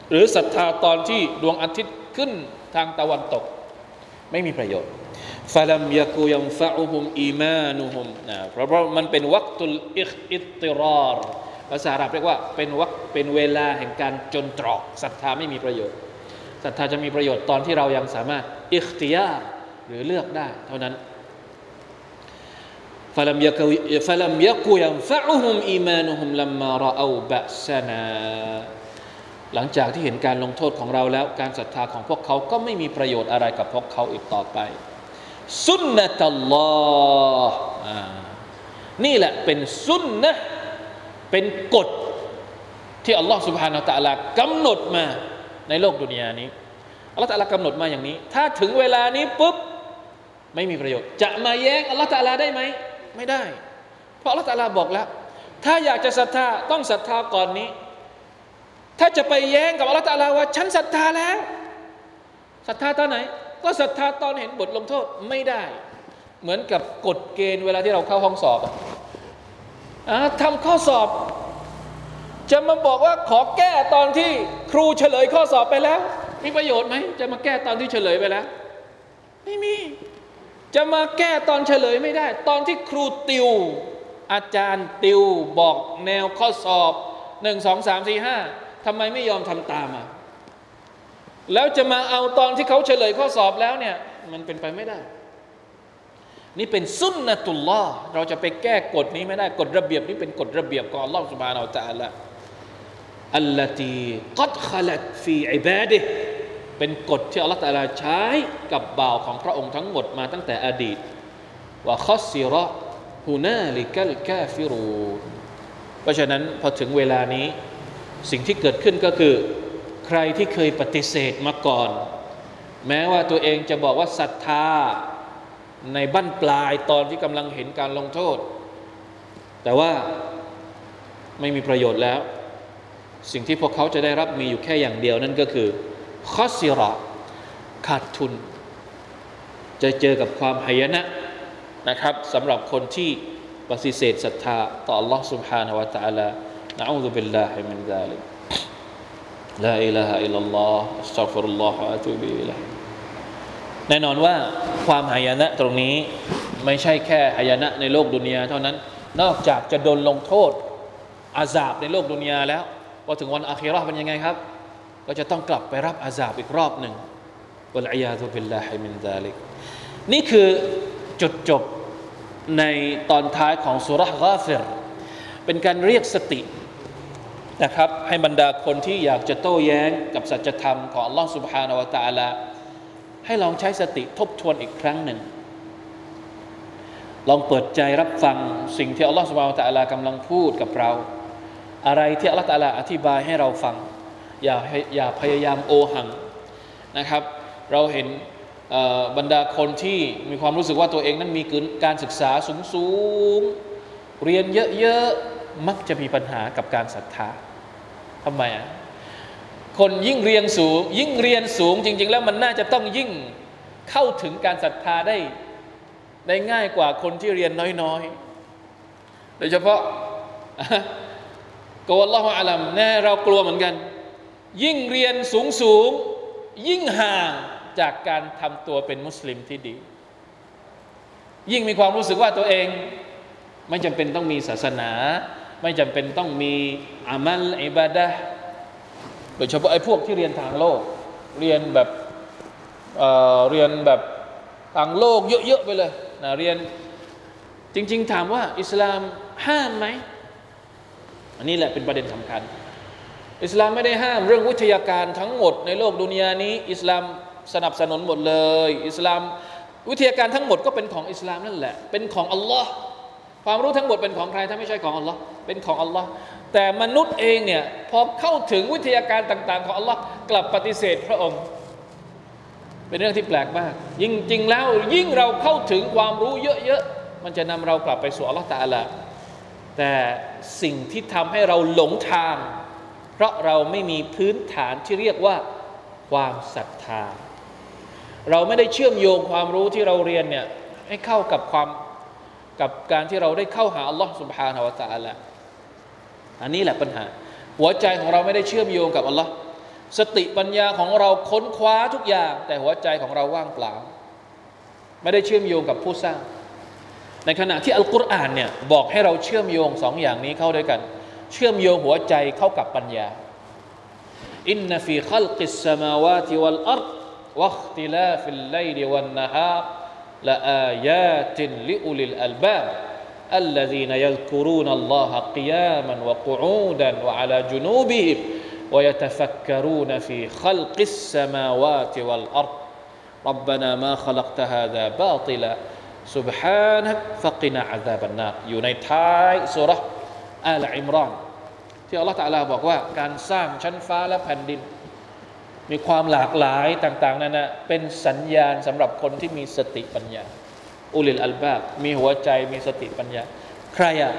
หรือศรัทธาตอนที่ดวงอาทิตย์ขึ้นทางตะวันตก ไม่มีประโยชน์ฟาลัมยากูยัมฟะอุฮุมอีมานุฮุมนะเพราะเพราะมันเป็นวักตุลอิอิติรอรภาษาอาหรับเรียกว่าเป็นวักเป็นเวลาแห่งการจนตรอกศรัทธาไม่มีประโยชน์ศรัทธาจะมีประโยชน์ตอนที่เรายังสามารถอิคติยา หรือเลือกได้ เท่านั้นฟาลัมยากูฟาลัมยากูยัมฟะอุฮุมอีมานุฮุมลัมมารอเอาบะซนาหลังจากที่เห็นการลงโทษของเราแล้ว การศรัทธาของพวกเขาก็ไม่มีประโยชน์อะไรกับพวกเขาอีกต่อไปสุนนะตัลลอฮ์นี่แหละเป็นสุนนะเป็นกฎที่อัลลอฮ์ سبحانه และ تعالى กำหนดมาในโลกดุนยานี้อัลลอฮ์ตะลากำหนดมาอย่างนี้ ถ้าถึงเวลานี้ปุ๊บ ไม่มีประโยชน์ จะมาแย้งอัลลอฮ์ตะลาได้ไหม ไม่ได้ เพราะอัลลอฮ์ตะลาบอกแล้ว ถ้าอยากจะศรัทธาต้องศรัทธาก่อนนี้ ถ้าจะไปแย้งกับอัลลอฮ์ตะลาว่า ฉันศรัทธาแล้วศรัทธาตอนไหน ก็ศรัทธาตอนเห็นบทลงโทษไม่ได้ เหมือนกับกฎเกณฑ์เวลาที่เราเข้าห้องสอบอะทำข้อสอบ จะมาบอกว่าขอแก้ตอนที่ครูเฉลยข้อสอบไปแล้ว มีประโยชน์ไหมจะมาแก้ตอนที่เฉลยไปแล้ว ไม่มี จะมาแก้ตอนเฉลยไม่ได้ ตอนที่ครูติว อาจารย์ติวบอกแนวข้อสอบหนึ่งสองสามสี่ห้าทำไมไม่ยอมทำตามอะแล้วจะมาเอาตอนที่เขาเฉลยข้อสอบแล้วเนี่ยมันเป็นไปไม่ได้ นี่เป็นสุนนะตุลลอเราจะไปแก้กฎนี้ไม่ได้กฎระเบียบนี้เป็นกฎระเบียบของอัลลอฮ์สุบานาอัลตะละอัลลตีกัดขลัดฟีอิบาดิ เป็นกฎที่อัลลอฮ์ตะลาใช้กับบ่าวของพระองค์ทั้งหมดมาตั้งแต่อดีตว่าคอสิระฮูนาลิกัลกาฟิรูเพราะฉะนั้นพอถึงเวลานี้สิ่งที่เกิดขึ้นก็คือ ใครที่เคยปฏิเสธมาก่อน แม้ว่าตัวเองจะบอกว่าศรัทธาในบั้นปลายตอนที่กำลังเห็นการลงโทษ แต่ว่าไม่มีประโยชน์แล้ว สิ่งที่พวกเขาจะได้รับมีอยู่แค่อย่างเดียวนั่นก็คือ คอสิระขาดทุน จะเจอกับความหายนะนะครับสำหรับคนที่ปฏิเสธศรัทธาต่อ Allah سبحانه และ تعالى نعوذ بالله من ذلك لا إله إلا الله استغفر الله وأتوب إليه แน่นอนว่าความหายนะตรงนี้ไม่ใช่แค่หายนะในโลกดุนยาเท่านั้น นอกจากจะโดนลงโทษอาซาบในโลกดุนยาแล้วพอถึงวันอาคีรอเป็นยังไงครับ ก็จะต้องกลับไปรับอาซาบอีกรอบหนึ่งวะลัยยาตุบิลลาฮิมินซาลิกนี่คือจุดจบในตอนท้ายของสุรษกาฟิรเป็นการเรียกสตินะครับ ให้บรรดาคนที่อยากจะโต้แย้งกับสัจธรรมของ Allah سبحانه และ تعالى ให้ลองใช้สติทบทวนอีกครั้งหนึ่ง ลองเปิดใจรับฟังสิ่งที่ Allah سبحانه และ تعالى กำลังพูดกับเรา อะไรที่ Allah تعالى อธิบายให้เราฟัง อย่าอย่าพยายามโอหังนะครับ เราเห็นบรรดาคนที่มีความรู้สึกว่าตัวเองนั้นมีการศึกษาสูงสูงเรียนเยอะๆ มักจะมีปัญหากับการศรัทธาทำไมอะคนยิ่งเรียนสูง ยิ่งเรียนสูงจริง ๆ แล้วมันน่าจะต้องยิ่งเข้าถึงการศรัทธาได้ได้ง่ายกว่าคนที่เรียนน้อยๆ โดยเฉพาะกวลลอฮฺอาลัมแน่เรากลัวเหมือนกัน ยิ่งเรียนสูงสูงยิ่งห่างจากการทำตัวเป็นมุสลิมที่ดี ยิ่งมีความรู้สึกว่าตัวเอง ไม่จำเป็นต้องมีศาสนา ไม่จำเป็นต้องมีอามัลอิบาดะโดยเฉพาะไอ้พวกที่เรียนทางโลก เรียนแบบเเรียนแบบทางโลกเยอะๆไปเลยนะเรียนจริง ๆ ถามว่า อิสลามห้ามไหมอันนี้แหละเป็นประเด็นสำคัญ อิสลามไม่ได้ห้ามเรื่องวิทยาการทั้งหมดในโลกดุนยานี้ อิสลามสนับสนุนหมดเลย อิสลามวิทยาการทั้งหมดก็เป็นของอิสลามนั่นแหละ เป็นของอัลลอฮ์ความรู้ทั้งหมดเป็นของใครถ้าไม่ใช่ของอัลลอฮ์เป็นของอัลลอฮ์แต่มนุษย์เองเนี่ยพอเข้าถึงวิทยาการต่าง ๆ ของอัลลอฮ์กลับปฏิเสธพระองค์ เป็นเรื่องที่แปลกมาก ยิ่งจริงแล้วยิ่งเราเข้าถึงความรู้เยอะๆมันจะนำเรากลับไปสู่อัลลอฮ์ตาลาแต่สิ่งที่ทำให้เราหลงทาง เพราะเราไม่มีพื้นฐานที่เรียกว่าความศรัทธา เราไม่ได้เชื่อมโยงความรู้ที่เราเรียนเนี่ยให้เข้ากับความกับการที่เราได้เข้าหาอัลลอฮ์สุบฮานาละ ت ع ละอันนี้แหละปัญหา หัวใจของเราไม่ได้เชื่อมโยงกับอัลลอฮ์สติปัญญาของเราค้นคว้าทุกอย่าง แต่หัวใจของเราว่างเปล่า ไม่ได้เชื่อมโยงกับผู้สร้าง ในขณะที่อัลกุรอานเนี่ยบอกให้เราเชื่อมโยงสองอย่างนี้เข้าด้วยกัน เชื่อมโยงหัวใจเข้ากับปัญญาอินนฟีขัลกิสสมาวาติวัลอัร واختلاف الليل والنهار لآيات لأولي الألباب الذين يذكرون الله قياما وقعودا وعلى جنوبهم ويتفكرون في خلق السماوات والأرض ربنا ما خلقت هذا باطلا سبحانك فقنا عذاب النار อยู่ ในท้ายสุรษอาลิอิมรอน ที่อัลลอฮฺตะอาลาบอกว่าการสร้างชั้นฟ้าและแผ่นดิน มีความหลากหลายต่างๆนั่นนะเป็นสัญญาณสำหรับคนที่มีสติปัญญา อุลิลอัลบาบมีหัวใจมีสติปัญญา ใครอะ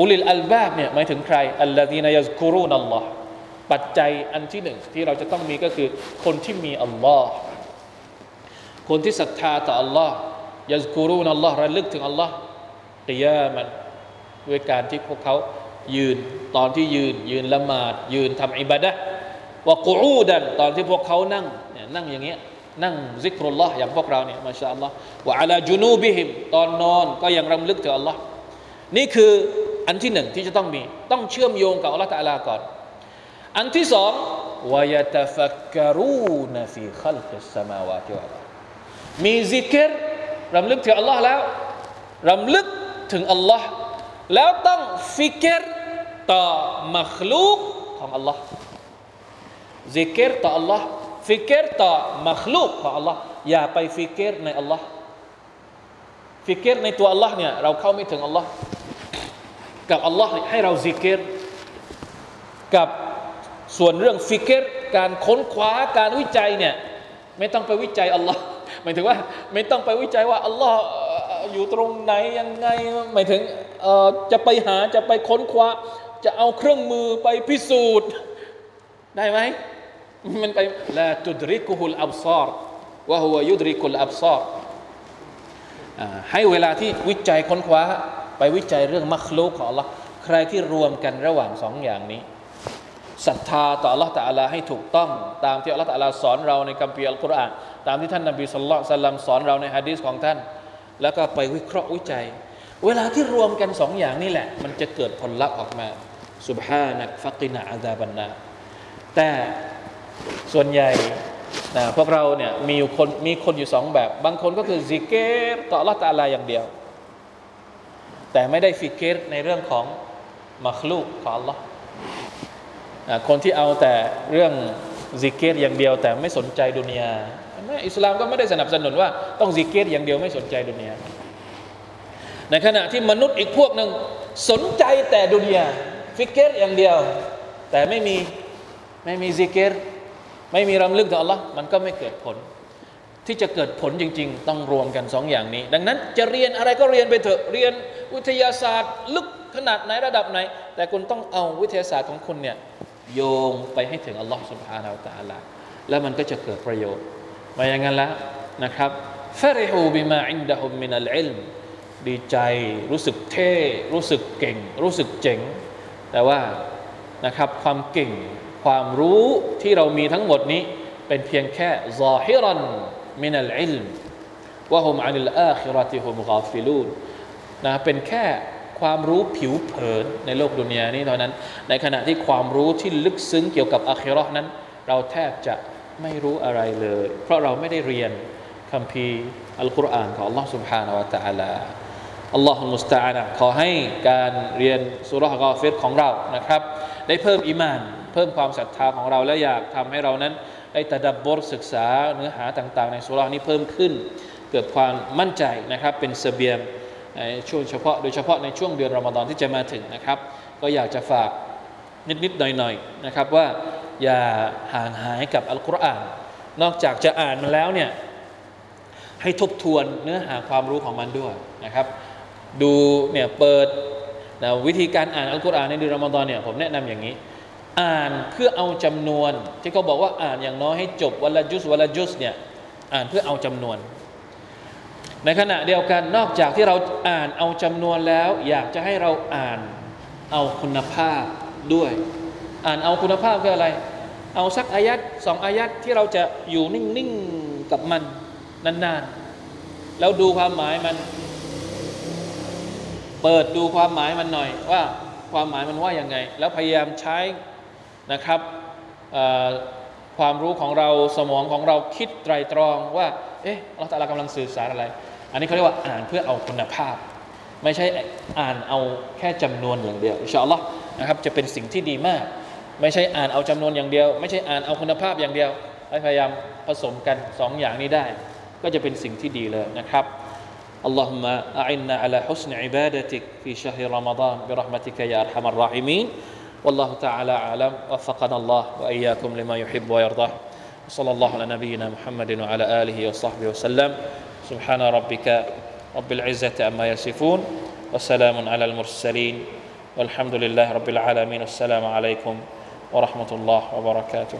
อุลิลอัลบาบเนี่ยหมายถึงใครอัลลอฮีนายซกูรุนัลลอฮ์ปัจจัยอันที่หนึ่งที่เราจะต้องมีก็คือคนที่มีอัลลอฮ์คนที่ศรัทธาต่ออัลลอฮ์ยาซกูรุนัลลอฮ์ระลึกถึงอัลลอฮ์กิยามัน ด้วยการที่พวกเขายืนตอนที่ยืน ยืนละหมาด ยืนทำอิบาดะว่ากูอูดันตอนที่พวกเขานั่งเนี่ยนั่งอย่างเงี้ยนั่งซิกรุลลอฮ์อย่างพวกเราเนี่ยมาชาอัลลอฮ์ว่าอัลาจุนูบิฮิมตอนนอนก็ยังรำลึกถึงอัลลอฮ์นี่คืออันที่หนึ่งที่จะต้องมี ต้องเชื่อมโยงกับอัลลอฮ์ตะลาก่อน อันที่สองวายตะฟักการูนฟีขัลกิสมาวาติวะมีซิกรรำลึกถึงอัลลอฮ์แล้วรำลึกถึงอัลลอฮ์ แล้วต้องฟิกรต่อมัคลูกของอัลลอฮ์ซิกเกตต่อ Allah ฟิกเกตต่อมัคลูกของ Allah อย่าไปฟิกเกตใน Allah ฟิกเกตในตัวอัลลอฮ์เนี่ยเราเข้าไม่ถึงอัลลอฮ์กับอัลลอฮ์ให้เราذكر กับส่วนเรื่อง فكر การค้นคว้าการวิจัยเนี่ยไม่ต้องไปวิจัยอัลลอฮ์หมายถึงว่า ไม่ต้องไปวิจัยว่าอัลลอฮ์ อยู่ตรงไหนยังไงหมายถึงจะไปหาจะไปค้นคว้า จะเอาเครื่องมือไปพิสูจน์ ได้ไหมมันไปละตุดริกุฮุลอับซาร์ว่าหัวยุดริกุลอับซาร์ให้เวลาที่วิจัยค้นคว้า ไปวิจัยเรื่องมัคลูกของ Allah ใครที่รวมกันระหว่างสองอย่างนี้ศรัทธาต่อ Allah ตะอาลาให้ถูกต้อง ตามที่ Allah ตะอาลาสอนเราในคัมภีร์อัลกุรอานตามที่ท่านนบีสุลต่านสอนเราในฮะดีษของท่าน แล้วก็ไปวิเคราะห์วิจัย เวลาที่รวมกันสองอย่างนี่แหละ มันจะเกิดผลลัพธ์ออกมาสุบฮานักฟักินาอาดาบันนาแต่ส่วนใหญ่นะพวกเราเนี่ยมีอยู่คนมีคนอยู่สองแบบ บางคนก็คือซิกเกตต่อละตาลาอย่างเดียว แต่ไม่ได้ฟิกเกตในเรื่องของมัคลูกของ Allah คนที่เอาแต่เรื่องซิกเกตอย่างเดียว แต่ไม่สนใจดุนยา อิสลามก็ไม่ได้สนับสนุนว่าต้องซิกเกตอย่างเดียวไม่สนใจดุนยาในขณะที่มนุษย์อีกพวกหนึ่งสนใจแต่ดุนยาفكر อย่างเดียว แต่ไม่มีไม่มีذكر ไม่มีรำลึกต่อ الله มันก็ไม่เกิดผล ที่จะเกิดผลจริง ๆ ต้องรวมกันสองอย่างนี้ ดังนั้นจะเรียนอะไรก็เรียนไปเถอะเรียนวิทยาศาสตร์ ลึกขนาดไหนระดับไหน แต่คุณต้องเอาวิทยาศาสตร์ของคุณเนี่ยโยงไปให้ถึงอัลลอฮ์สุบฮานาอัลตะลาแล้วมันก็จะเกิดประโยชน์ มาอย่างนั้นแล้วนะครับฟริฮูบิมาอินดะฮุมมินัลอิลมดีใจรู้สึกเท่รู้สึกเก่ง รู้สึกเจ๋ง แต่ว่านะครับความเก่ง ความรู้ที่เรามีทั้งหมดนี้เป็นเพียงแค่ซาฮิรันمن العلم وهم عن الآخرة هم غافلون นะเป็นแค่ความรู้ผิวเผินในโลกดุนยานี้เท่านั้น ในขณะที่ความรู้ที่ลึกซึ้งเกี่ยวกับอาคิรอนั้น เราแทบจะ ไม่รู้อะไรเลย เพราะเราไม่ได้เรียนคัมภีร์อัลกุรอานของ Allah سبحانه และ تعالى อัลลอฮฺมุสตานะขอให้การเรียนสุรษกอฟิรของเรานะครับ ได้เพิ่มอิมาน เพิ่มความศรัทธาของเราและอยากทำให้เรานั้น ได้ตะดับบทศึกษาเนื้อหาต่างๆ ในสุรษนี้เพิ่มขึ้น เกิดความมั่นใจนะครับ เป็นเสบียงในช่วงเฉพาะโดยเฉพาะในช่วงเดือนรอมฎอนที่จะมาถึงนะครับ ก็อยากจะฝากนิดๆหน่อยๆนะครับว่า อย่าห่างหายกับอัลกุรอาน นอกจากจะอ่านมันแล้วเนี่ยให้ทบทวนเนื้อหาความรู้ของมันด้วยนะครับ ดูเนี่ยเปิดนะวิธีการอ่านอัลกุรอานในเดือนรอมฎอนเนี่ยผมแนะนำอย่างนี้ อ่านเพื่อเอาจำนวน ที่เขาบอกว่าอ่านอย่างน้อยให้จบวันละจุสวันละจุสเนี่ยอ่านเพื่อเอาจำนวน ในขณะเดียวกันนอกจากที่เราอ่านเอาจำนวนแล้ว อยากจะให้เราอ่านเอาคุณภาพด้วย อ่านเอาคุณภาพคืออะไร เอาสักอายัดสองอายัดที่เราจะอยู่นิ่งๆกับมันนานๆ แล้วดูความหมายมัน เปิดดูความหมายมันหน่อย ว่าความหมายมันว่าอย่างไง แล้วพยายามใช้นะครับความรู้ของเราสมองของเราคิดไตรตรองว่า เอ๊ะเราแต่ละกำลังสื่อสารอะไร อันนี้เขาเรียกว่าอ่านเพื่อเอาคุณภาพ ไม่ใช่อ่านเอาแค่จำนวนอย่างเดียวอินชาอัลลอฮ์นะครับจะเป็นสิ่งที่ดีมาก ไม่ใช่อ่านเอาจำนวนอย่างเดียว ไม่ใช่อ่านเอาคุณภาพอย่างเดียวพยายามผสมกันสองอย่างนี้ได้ ก็จะเป็นสิ่งที่ดีเลยนะครับ اللهم أعنا على حسن عبادتك في شهر رمضان برحمتك يا أرحم الراحمين والله تعالى أعلم وفقنا الله وإياكم لما يحب ويرضى صلى الله على نبينا محمد وعلى آله وصحبه وسلم سبحان ربك رب العزة أما يصفون وسلام على المرسلين والحمد لله رب العالمين السلام عليكم ورحمة الله وبركاته.